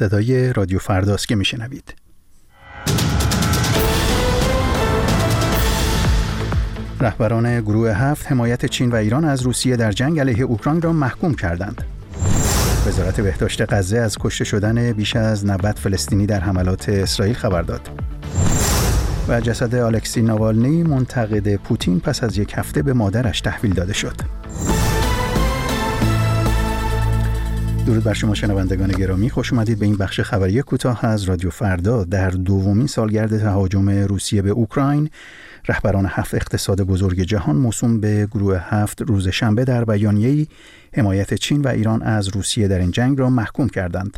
صدای رادیو فرداست که میشنوید. رهبران گروه هفت حمایت چین و ایران از روسیه در جنگ علیه اوکراین را محکوم کردند. وزارت بهداشت غزه از کشته شدن بیش از 90 فلسطینی در حملات اسرائیل خبر داد. و جسد آلکسی ناوالنی منتقد پوتین پس از یک هفته به مادرش تحویل داده شد. درود بر شما شنوندگان گرامی. خوش اومدید به این بخش خبری کوتاه از رادیو فردا در دومین سالگرد تهاجم روسیه به اوکراین. رهبران هفت اقتصاد بزرگ جهان موسوم به گروه هفت روز شنبه در بیانیه‌ای حمایت چین و ایران از روسیه در این جنگ را محکوم کردند.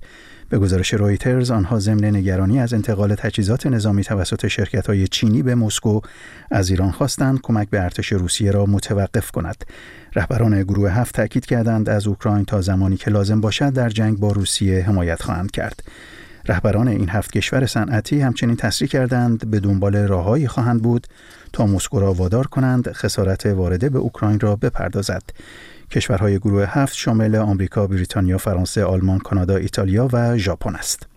به گزارش رویترز آنها ضمن نگرانی از انتقال تجهیزات نظامی توسط شرکت های چینی به مسکو از ایران خواستند کمک به ارتش روسیه را متوقف کند. رهبران گروه هفت تاکید کردند از اوکراین تا زمانی که لازم باشد در جنگ با روسیه حمایت خواهند کرد. رهبران این هفت کشور صنعتی همچنین تصریح کردند به دنبال راههایی خواهند بود تا مسکو را وادار کنند خسارت وارده به اوکراین را بپردازد کشورهای گروه هفت شامل آمریکا، بریتانیا، فرانسه، آلمان، کانادا، ایتالیا و ژاپن است.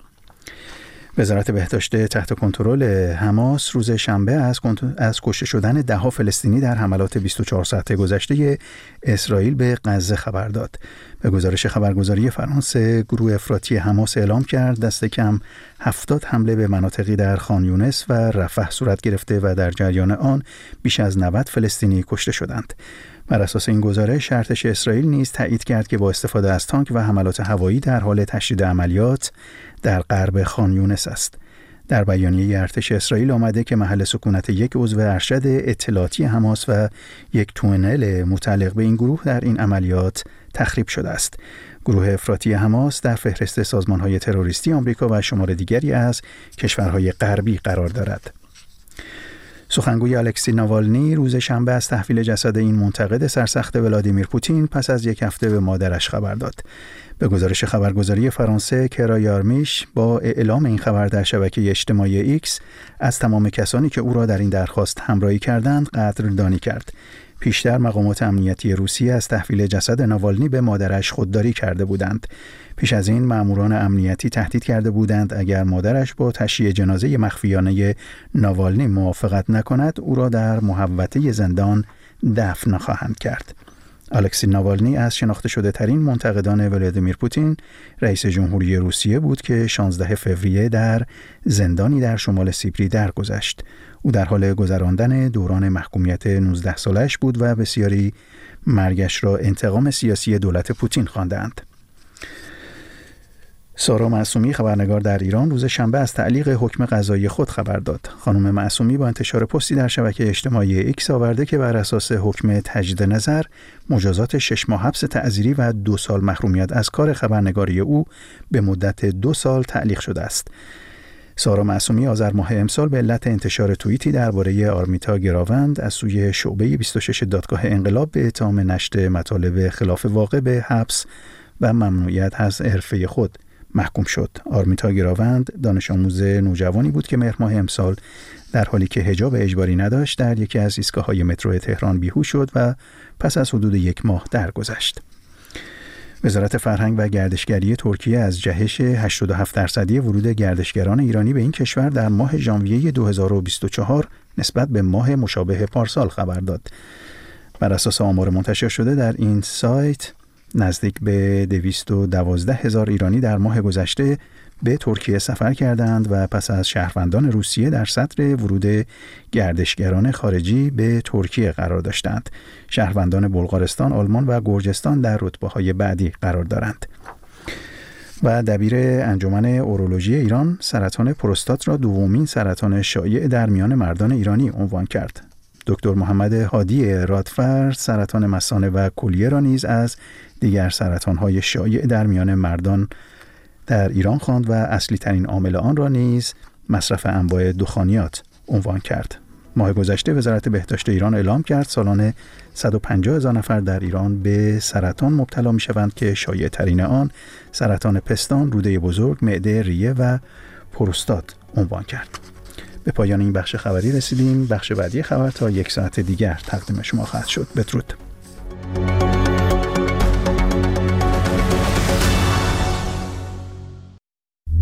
وزارت بهداشت تحت کنترل حماس روز شنبه از, از کشته شدن دهها فلسطینی در حملات 24 ساعته گذشته اسرائیل به غزه خبر داد. به گزارش خبرگزاری فرانسه گروه افراطی حماس اعلام کرد دست کم 70 حمله به مناطقی در خان یونس و رفح صورت گرفته و در جریان آن بیش از 90 فلسطینی کشته شدند. بر اساس این گزارش ارتش اسرائیل نیز تایید کرد که با استفاده از تانک و حملات هوایی در حال تشدید عملیات در غرب خان یونس است. در بیانیه ارتش اسرائیل آمده که محل سکونت یک عضو ارشد اطلاعاتی حماس و یک تونل متعلق به این گروه در این عملیات تخریب شده است. گروه افراطی حماس در فهرست سازمانهای تروریستی آمریکا و شمار دیگری از کشورهای غربی قرار دارد. سخنگوی الکسی ناوالنی روز شنبه از تحویل جسد این منتقد سرسخت ولادیمیر پوتین پس از یک هفته به مادرش خبر داد. به گزارش خبرگزاری فرانسه کیرا یارمیش با اعلام این خبر در شبکه اجتماعی ایکس از تمام کسانی که او را در این درخواست همراهی کردند قدردانی کرد. پیشتر مقامات امنیتی روسیه از تحویل جسد ناوالنی به مادرش خودداری کرده بودند. پیش از این ماموران امنیتی تهدید کرده بودند اگر مادرش با تشییع جنازه مخفیانه ناوالنی موافقت نکند او را در محوطه زندان دفن خواهند کرد. الکسی ناوالنی از شناخته شده ترین منتقدان ولادیمیر پوتین رئیس جمهوری روسیه بود که 16 فوریه در زندانی در شمال سیبری درگذشت. او در حال گذراندن دوران محکومیت 19 سالش بود و بسیاری مرگش را انتقام سیاسی دولت پوتین خواندند. سارا معصومی خبرنگار در ایران روز شنبه از تعلیق حکم قضایی خود خبر داد. خانم معصومی با انتشار پستی در شبکه اجتماعی ایکس آورده که بر اساس حکم تجدید نظر مجازات شش ماه حبس تعذیری و دو سال محرومیت از کار خبرنگاری او به مدت دو سال تعلیق شده است. سارا معصومی آذر ماه امسال به علت انتشار توییتی درباره آرمیتا گراوند از سوی شعبه 26 دادگاه انقلاب به اتهام نشر مطالب خلاف واقع به حبس و ممنوعیت از حرفه خود محکوم شد. آرمیتا گراوند دانش آموز نوجوانی بود که مهر ماه امسال در حالی که هجاب اجباری نداشت در یکی از ایستگاه های مترو تهران بیهوش شد و پس از حدود یک ماه درگذشت. وزارت فرهنگ و گردشگری ترکیه از جهش 87 درصدی ورود گردشگران ایرانی به این کشور در ماه ژانویه 2024 نسبت به ماه مشابه پارسال خبر داد. بر اساس آمار منتشر شده در این سایت نزدیک به 212 هزار ایرانی در ماه گذشته به ترکیه سفر کردند و پس از شهروندان روسیه در سطر ورود گردشگران خارجی به ترکیه قرار داشتند. شهروندان بلغارستان، آلمان و گرجستان در رتبه های بعدی قرار دارند. و دبیر انجمن اورولوژی ایران سرطان پروستات را دومین سرطان شایع در میان مردان ایرانی عنوان کرد. دکتر محمد هادی رادفر سرطان مسانه و کلیه را نیز از دیگر سرطان های شایع در میان مردان در ایران خواند و اصلی ترین عامل آن را نیز مصرف انواع دخانیات عنوان کرد. ماه گذشته وزارت بهداشت ایران اعلام کرد سالانه 150 هزار نفر در ایران به سرطان مبتلا می شوند که شایع ترین آن سرطان پستان، روده بزرگ، معده، ریه و پروستات عنوان کرد. به پایان این بخش خبری رسیدیم. بخش بعدی خبر تا یک ساعت دیگر تقدیم شما خواهد شد. بدرود.